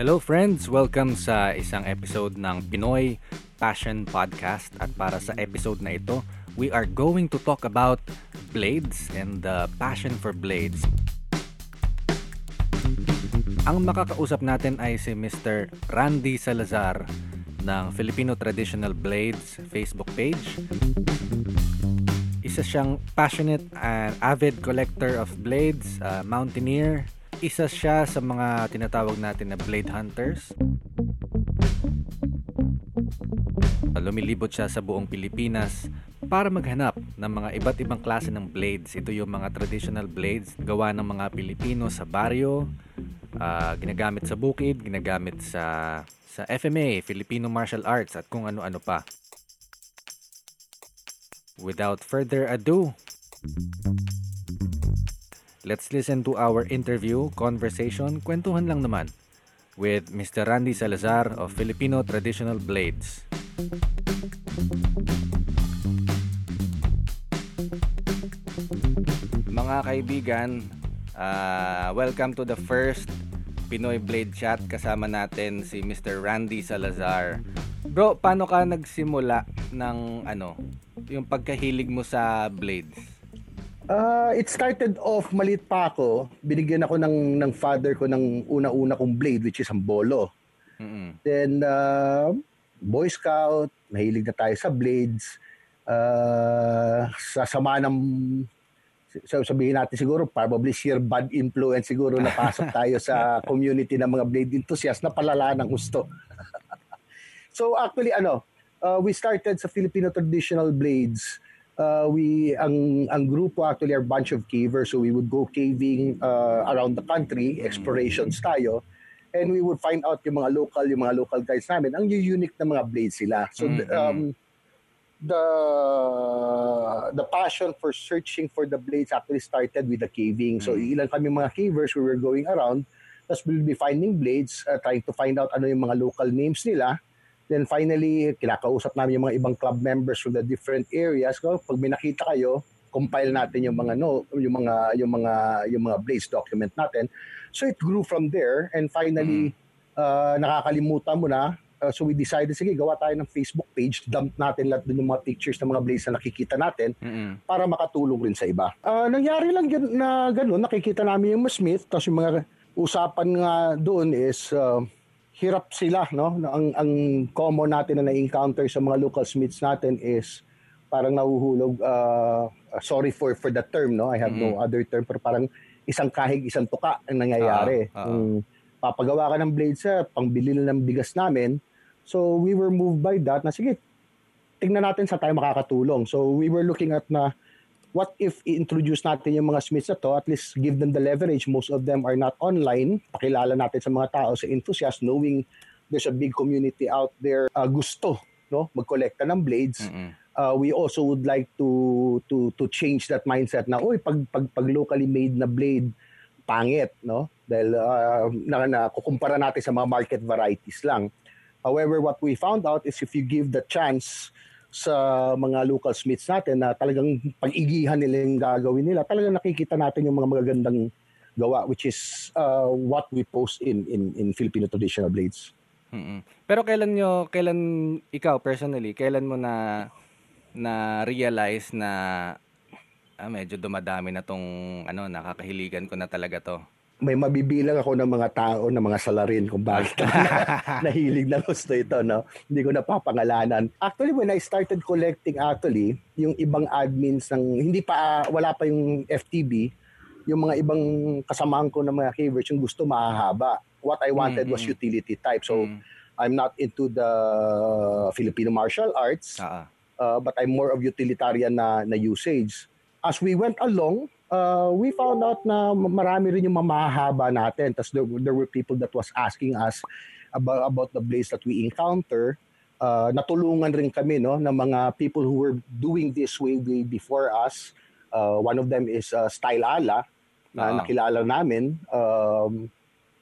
Hello friends! Welcome sa isang episode ng Pinoy Passion Podcast at para sa episode na ito, we are going to talk about blades and the passion for blades. Ang makakausap natin ay si Mr. Randy Salazar ng Filipino Traditional Blades Facebook page. Isa siyang passionate and avid collector of blades, uh, mountaineer, isa siya sa mga tinatawag natin na blade hunters. Lumilibot siya sa buong Pilipinas para maghanap ng mga iba't ibang klase ng blades. Ito yung mga traditional blades gawa ng mga Pilipino sa baryo, uh, ginagamit sa bukid, ginagamit sa sa FMA, Filipino Martial Arts at kung ano-ano pa. Without further ado, Let's listen to our interview, conversation, kwentuhan lang naman with Mr. Randy Salazar of Filipino Traditional Blades. Mga kaibigan, uh, welcome to the first Pinoy Blade Chat. Kasama natin si Mr. Randy Salazar. Bro, paano ka nagsimula ng ano, yung pagkahilig mo sa blades? Uh, it started off, malit pa ako. Binigyan ako ng, ng father ko ng una-una kong blade, which is ang bolo. Mm-hmm. Then, uh, Boy Scout, mahilig na tayo sa blades. Uh, sa sama ng, so sabihin natin siguro, probably sheer bad influence siguro napasok tayo sa community ng mga blade enthusiasts na palala ng gusto. so actually, ano, uh, we started sa Filipino traditional blades uh, we ang ang grupo actually are bunch of cavers so we would go caving uh, around the country explorations tayo and we would find out yung mga local yung mga local guys namin. Ang unique na mga blades sila. So mm-hmm. um, the the passion for searching for the blades actually started with the caving. So mm-hmm. ilan kami mga cavers we were going around tapos we'll be finding blades uh, trying to find out ano yung mga local names nila Then finally, kinakausap namin yung mga ibang club members from the different areas. So, pag may nakita kayo, compile natin yung mga no, yung mga yung mga yung mga blaze document natin. So it grew from there and finally mm. uh, nakakalimutan mo na uh, so we decided sige gawa tayo ng Facebook page dump natin lahat dun yung mga pictures ng mga blaze na nakikita natin mm-hmm. para makatulong rin sa iba. Uh, nangyari lang gan- na ganoon nakikita namin yung Smith tapos yung mga usapan nga doon is uh, hirap sila, no? Ang ang common natin na na-encounter sa mga local smiths natin is parang nahuhulog uh, sorry for for the term, no? I have mm-hmm. no other term pero parang isang kahig, isang tuka ang nangyayari. Uh-huh. Uh-huh. Um, papagawa ka ng blade sa pangbili ng bigas namin. So we were moved by that na sige, tingnan natin sa tayo makakatulong. So we were looking at na what if i-introduce natin yung mga Smiths na to, at least give them the leverage. Most of them are not online. Pakilala natin sa mga tao, sa enthusiasts, knowing there's a big community out there uh, gusto no magkolekta ng blades. Mm-hmm. Uh, we also would like to to to change that mindset na oy pag pag, pag locally made na blade pangit no dahil uh, na, na kukumpara natin sa mga market varieties lang. However, what we found out is if you give the chance sa mga local smiths natin na talagang pag-igihan nila yung gagawin nila, talagang nakikita natin yung mga magagandang gawa which is uh, what we post in in in Filipino traditional blades. Mm-hmm. Pero kailan nyo, kailan ikaw personally, kailan mo na na realize na ah, medyo dumadami na tong ano nakakahiligan ko na talaga to? May mabibilang ako ng mga tao ng mga salarin kung bakit nahilig na gusto ito, no? Hindi ko napapangalanan. Actually, when I started collecting actually, yung ibang admins ng, hindi pa, wala pa yung FTB, yung mga ibang kasamaan ko ng mga cavers, yung gusto mahahaba. What I wanted mm-hmm. was utility type. So, mm-hmm. I'm not into the Filipino martial arts, uh-huh. uh, but I'm more of utilitarian na, na usage. As we went along, uh, we found out na marami rin yung mamahaba natin. Tapos there, there were people that was asking us about, about the blaze that we encounter. Uh, natulungan rin kami no, ng mga people who were doing this way, way before us. Uh, one of them is uh, Style Ala, na uh-huh. nakilala namin. Um,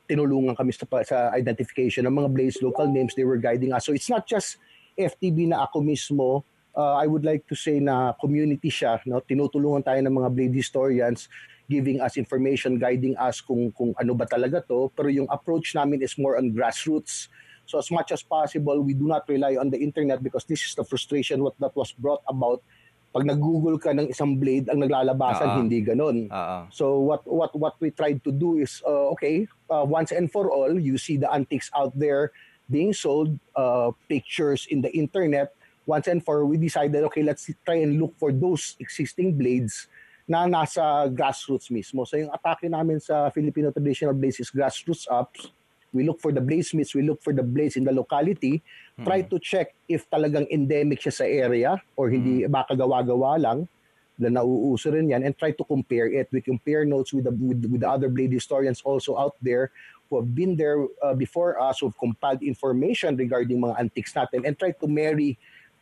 tinulungan kami sa, sa identification ng mga blaze local names. They were guiding us. So it's not just FTB na ako mismo uh, I would like to say na community siya, no? tinutulungan tayo ng mga blade historians giving us information, guiding us kung kung ano ba talaga to. Pero yung approach namin is more on grassroots. So as much as possible, we do not rely on the internet because this is the frustration what that was brought about pag nag-google ka ng isang blade ang naglalabasan uh-huh. hindi ganoon. Uh-huh. So what what what we tried to do is uh, okay, uh, once and for all, you see the antiques out there being sold, uh, pictures in the internet. Once and for we decided okay, let's try and look for those existing blades na nasa grassroots mismo. So yung atake namin sa Filipino traditional blades is grassroots ups we look for the bladesmiths, we look for the blades in the locality, mm-hmm. try to check if talagang endemic siya sa area or hindi mm-hmm. baka gawa-gawa lang na nauuso rin yan and try to compare it. We compare notes with the, with, with the other blade historians also out there who have been there uh, before us, who've compiled information regarding mga antiques natin and try to marry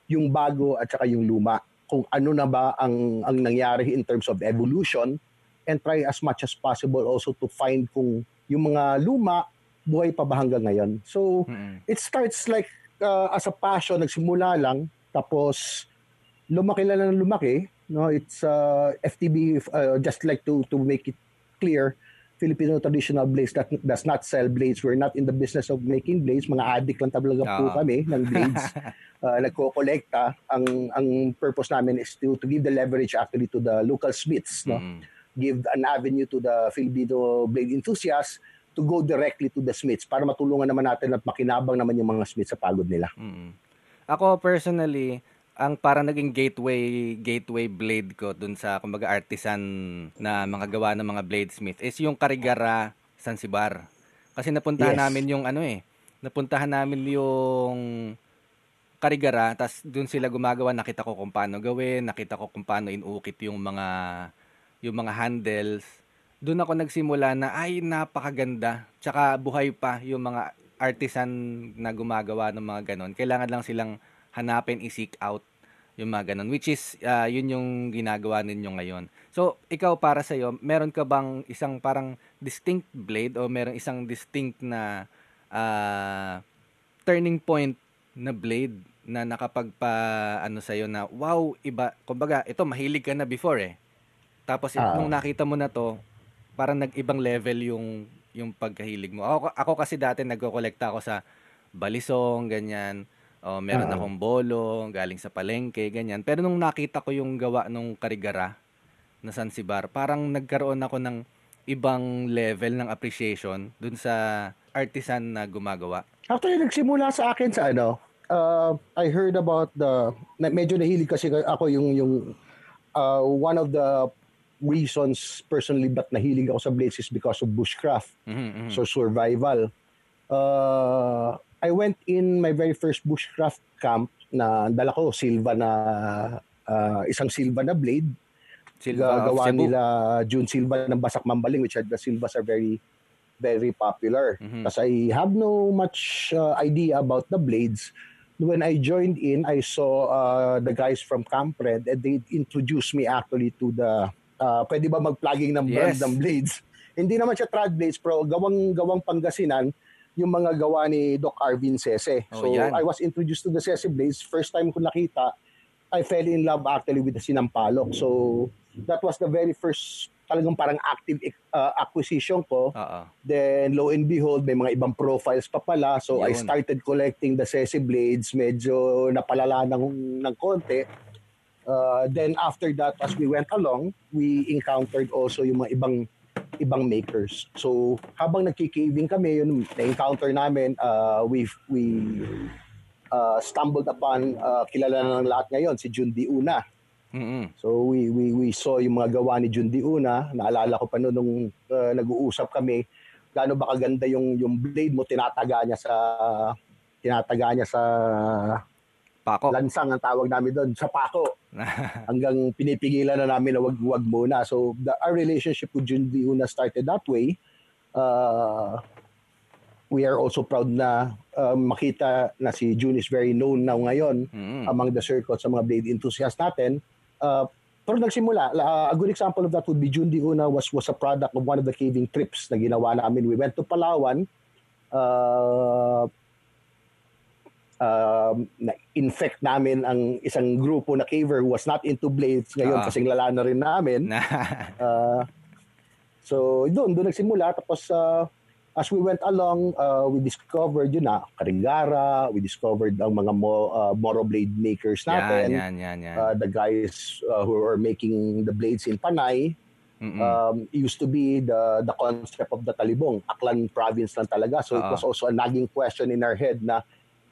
yung bago at saka yung luma. Kung ano na ba ang, ang nangyari in terms of evolution and try as much as possible also to find kung yung mga luma buhay pa ba hanggang ngayon. So, mm-hmm. it starts like uh, as a passion, nagsimula lang, tapos lumaki lang ng lumaki. No, it's uh, FTB, uh, just like to to make it clear, Filipino traditional blades that does not sell blades. We're not in the business of making blades. Mga addict lang talaga po kami ng blades. uh, nagko-collecta. Ang ang purpose namin is to to give the leverage actually to the local smiths, no. Mm-hmm. Give an avenue to the Filipino blade enthusiasts to go directly to the Smiths para matulungan naman natin at makinabang naman yung mga Smiths sa pagod nila. Mm-hmm. Ako personally, ang para naging gateway gateway blade ko dun sa kumbaga artisan na mga gawa ng mga bladesmith is yung Karigara Sansibar. Kasi napuntahan yes. namin yung ano eh, napuntahan namin yung Karigara, tas dun sila gumagawa, nakita ko kung paano gawin, nakita ko kung paano inukit yung mga yung mga handles doon ako nagsimula na ay napakaganda. Tsaka buhay pa yung mga artisan na gumagawa ng mga ganon. Kailangan lang silang hanapin, i-seek out yung mga ganon. Which is, uh, yun yung ginagawa ninyo ngayon. So, ikaw para sa iyo, meron ka bang isang parang distinct blade o meron isang distinct na uh, turning point na blade na nakapagpa ano sa iyo na wow iba kumbaga ito mahilig ka na before eh tapos uh, nung nakita mo na to parang nag-ibang level yung yung pagkahilig mo. Ako, ako kasi dati nagko-kolekta ako sa balisong, ganyan. O, meron uh-huh. akong bolo, galing sa palengke, ganyan. Pero nung nakita ko yung gawa nung karigara na Sansibar, parang nagkaroon ako ng ibang level ng appreciation dun sa artisan na gumagawa. Actually, nagsimula sa akin sa ano, uh, I heard about the, na, medyo nahilig kasi ako yung, yung uh, one of the reasons personally ba't nahilig ako sa blades is because of bushcraft. Mm-hmm, mm-hmm. So survival. Uh, I went in my very first bushcraft camp na dala ko silva na uh, isang silva na blade. Silva gawa nila June Silva ng Basak Mambaling which are the silvas are very very popular. Mm-hmm. Because I have no much uh, idea about the blades. When I joined in, I saw uh, the guys from Camp Red and they introduced me actually to the uh, pwede ba mag-plugging ng brand yes. ng blades? Hindi naman siya trad blades, pero gawang gawang Pangasinan yung mga gawa ni Doc Arvin Sese. Oh, so yan. I was introduced to the Sese blades. First time ko nakita, I fell in love actually with the Sinampalok. So that was the very first talagang parang active uh, acquisition ko. Uh-uh. Then lo and behold, may mga ibang profiles pa pala. So Yun. I started collecting the Sese blades. Medyo napalala ng, ng konti. Uh, then after that, as we went along, we encountered also yung mga ibang ibang makers. So habang nagki-caving kami, yun na-encounter namin, uh, we we uh, stumbled upon uh, kilala na ng lahat ngayon si Jundi Una. Mm-hmm. So we we we saw yung mga gawa ni Jundi Una. Naalala ko pa noon nung uh, nag-uusap kami, gaano ba kaganda yung yung blade mo tinataga niya sa tinataga niya sa Pako. Lansang ang tawag namin doon, sa pako. Hanggang pinipigilan na namin na wag-wag muna. So the, our relationship with Jundi Una started that way. Uh, we are also proud na uh, makita na si June is very known now ngayon mm. among the circuits sa mga blade enthusiasts natin. Uh, pero nagsimula, uh, a good example of that would be June Una was was a product of one of the caving trips na ginawa namin. We went to Palawan. Uh, um, na-infect namin ang isang grupo na caver who was not into blades ngayon uh, kasing lala na rin namin. uh, So doon, doon nagsimula. Tapos uh, as we went along, uh, we discovered yun na, Karingara, we discovered ang mga mo, uh, Moro blade makers natin. Yan, yan, yan, yan. Uh, the guys uh, who are making the blades in Panay. Um, used to be the the concept of the Talibong, Aklan province lang talaga. So uh-huh. it was also a nagging question in our head na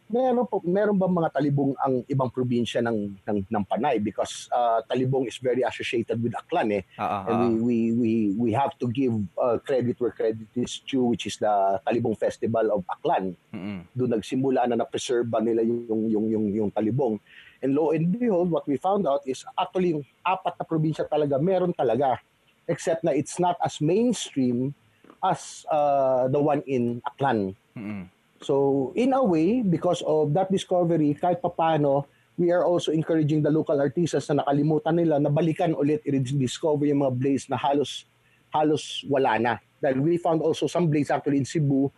meron po meron ba mga talibong ang ibang probinsya ng ng, ng Panay because uh, talibong is very associated with Aklan eh uh-huh. and we we we we have to give uh, credit where credit is due which is the Talibong Festival of Aklan mm-hmm. doon nagsimula na na-preserve nila yung yung yung yung, yung talibong and lo and behold what we found out is actually yung apat na probinsya talaga meron talaga except na it's not as mainstream as uh, the one in Aklan mm-hmm. So in a way, because of that discovery, kahit papano, we are also encouraging the local artisans na nakalimutan nila na balikan ulit i-discover yung mga blades na halos halos wala na. Dahil we found also some blades actually in Cebu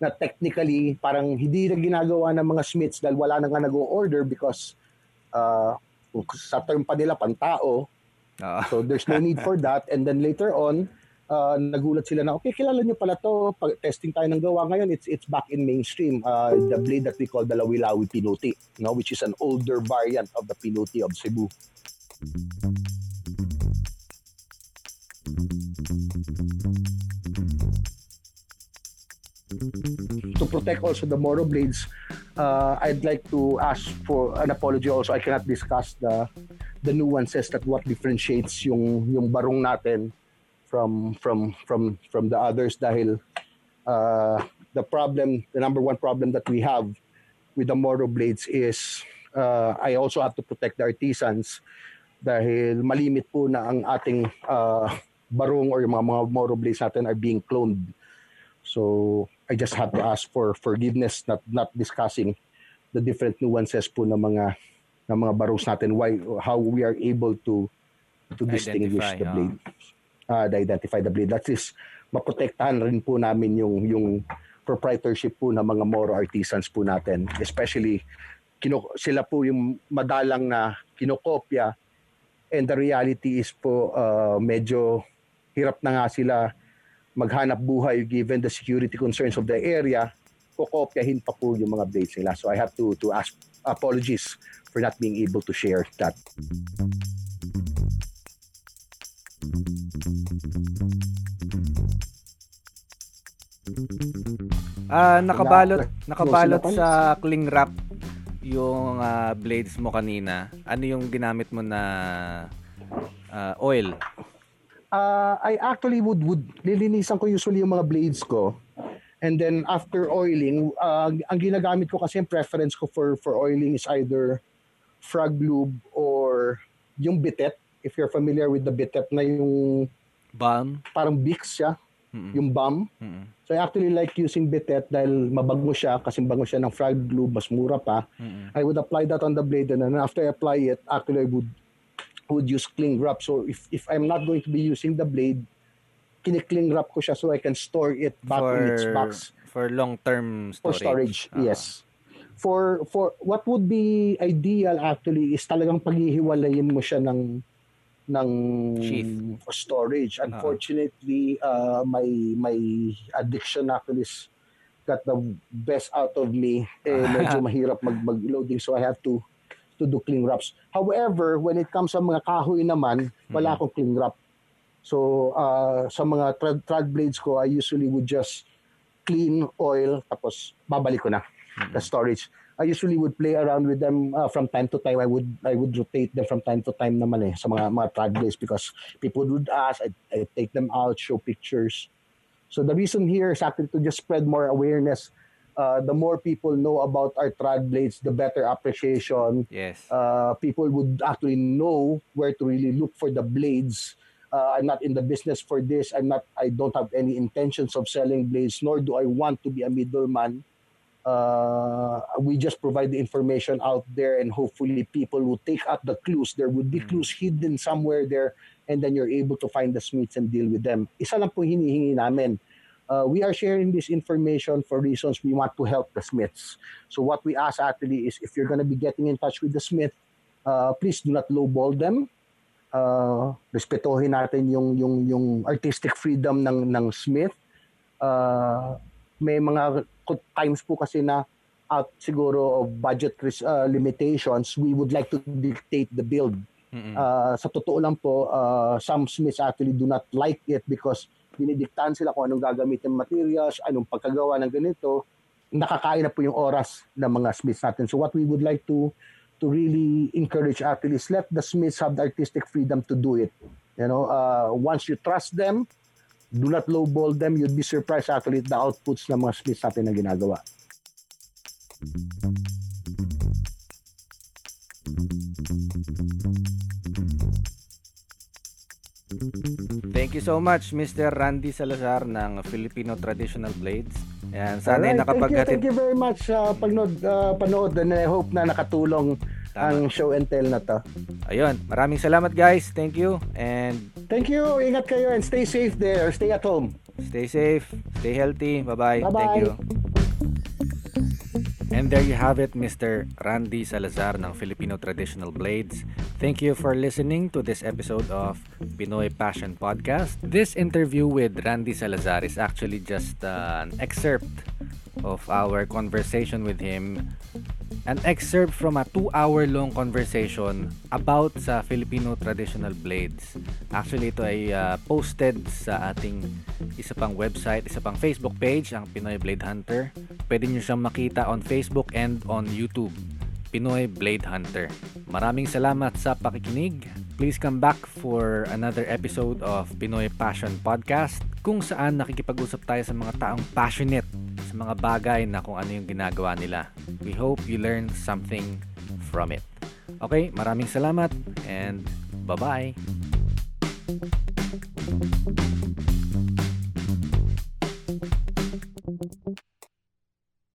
na technically parang hindi na ginagawa ng mga smiths dahil wala na nga nag-order because uh, sa term pa nila pantao. Uh. So there's no need for that. And then later on, uh, nagulat sila na, okay, kilala nyo pala to, pag testing tayo ng gawa ngayon, it's it's back in mainstream. Uh, the blade that we call the Lawi-Lawi Pinuti, no, which is an older variant of the Pinuti of Cebu. To protect also the Moro blades, uh, I'd like to ask for an apology also. I cannot discuss the the nuances that what differentiates yung yung barong natin from from from from the others dahil uh, the problem the number one problem that we have with the Moro blades is uh, I also have to protect the artisans dahil malimit po na ang ating uh, barong or yung mga, mga Moro blades natin are being cloned. So I just have to ask for forgiveness not not discussing the different nuances po ng mga ng mga barongs natin why how we are able to to distinguish Identify, the blade. Oh uh, identify the blade. That is, maprotektahan rin po namin yung, yung proprietorship po ng mga Moro artisans po natin. Especially, kino, sila po yung madalang na kinokopya and the reality is po uh, medyo hirap na nga sila maghanap buhay given the security concerns of the area, kokopyahin pa po yung mga blades nila. So I have to to ask apologies for not being able to share that. Ah, uh, nakabalot, nakabalot sa cling wrap yung uh, blades mo kanina. Ano yung ginamit mo na uh, oil? Uh, I actually would would lilinisan ko usually yung mga blades ko. And then after oiling, uh, ang ginagamit ko kasi yung preference ko for for oiling is either frog lube or yung bitet. If you're familiar with the bitet na yung balm, parang Vicks siya. Mm-mm. yung balm. Mm-mm. So I actually like using Bitet dahil mabango siya kasi bango siya ng frog glue, mas mura pa. Mm-mm. I would apply that on the blade and then after I apply it, actually I would would use cling wrap. So if if I'm not going to be using the blade, kinikling wrap ko siya so I can store it back for, in its box. For long-term storage. For storage, uh-huh. yes. For for what would be ideal actually is talagang paghihiwalayin mo siya ng ng Sheath. storage. Unfortunately, uh, my my addiction actually is got the best out of me. Eh, medyo mahirap mag mag-loading so I have to to do cling wraps. However, when it comes sa mga kahoy naman, wala akong cling wrap. So, uh, sa mga thread, thread blades ko, I usually would just clean oil tapos babalik ko na mm-hmm. the storage. I usually would play around with them uh, from time to time. I would I would rotate them from time to time naman eh sa mga mga track days because people would ask, I I take them out, show pictures. So the reason here is actually to just spread more awareness. Uh, the more people know about our trad blades, the better appreciation. Yes. Uh, people would actually know where to really look for the blades. Uh, I'm not in the business for this. I'm not. I don't have any intentions of selling blades, nor do I want to be a middleman uh, we just provide the information out there and hopefully people will take out the clues. There would be mm. clues hidden somewhere there and then you're able to find the Smiths and deal with them. Isa lang po hinihingi namin. Uh, we are sharing this information for reasons we want to help the Smiths. So what we ask actually is if you're going to be getting in touch with the Smith, uh, please do not lowball them. uh, respetuhin natin yung yung yung artistic freedom ng ng Smith. Uh, may mga times po kasi na out siguro of budget uh, limitations, we would like to dictate the build. Mm-hmm. Uh, sa totoo lang po, uh, some Smiths actually do not like it because dinidiktahan sila kung anong gagamitin materials, anong pagkagawa ng ganito. Nakakain na po yung oras ng mga Smiths natin. So what we would like to to really encourage actually is let the Smiths have the artistic freedom to do it. You know, uh, once you trust them, do not lowball them. You'd be surprised actually the outputs ng mga Smiths natin na ginagawa. Thank you so much, Mr. Randy Salazar ng Filipino Traditional Blades. Ayan, sana Alright, nakapaghatid. Thank you, thank you very much uh, pagnood, uh, panood and I hope na nakatulong Tama. ang show and tell na to. Ayun, maraming salamat guys. Thank you and Thank you. Ingat kayo and stay safe there. Stay at home. Stay safe, stay healthy. Bye-bye. Bye-bye. Thank you. And there you have it, Mr. Randy Salazar ng Filipino Traditional Blades. Thank you for listening to this episode of Pinoy Passion Podcast. This interview with Randy Salazar is actually just uh, an excerpt of our conversation with him an excerpt from a 2-hour long conversation about sa Filipino traditional blades. Actually, ito ay uh, posted sa ating isa pang website, isa pang Facebook page, ang Pinoy Blade Hunter. Pwede nyo siyang makita on Facebook and on YouTube. Pinoy Blade Hunter. Maraming salamat sa pakikinig. Please come back for another episode of Pinoy Passion Podcast kung saan nakikipag-usap tayo sa mga taong passionate sa mga bagay na kung ano yung ginagawa nila. We hope you learn something from it. Okay, maraming salamat and bye-bye.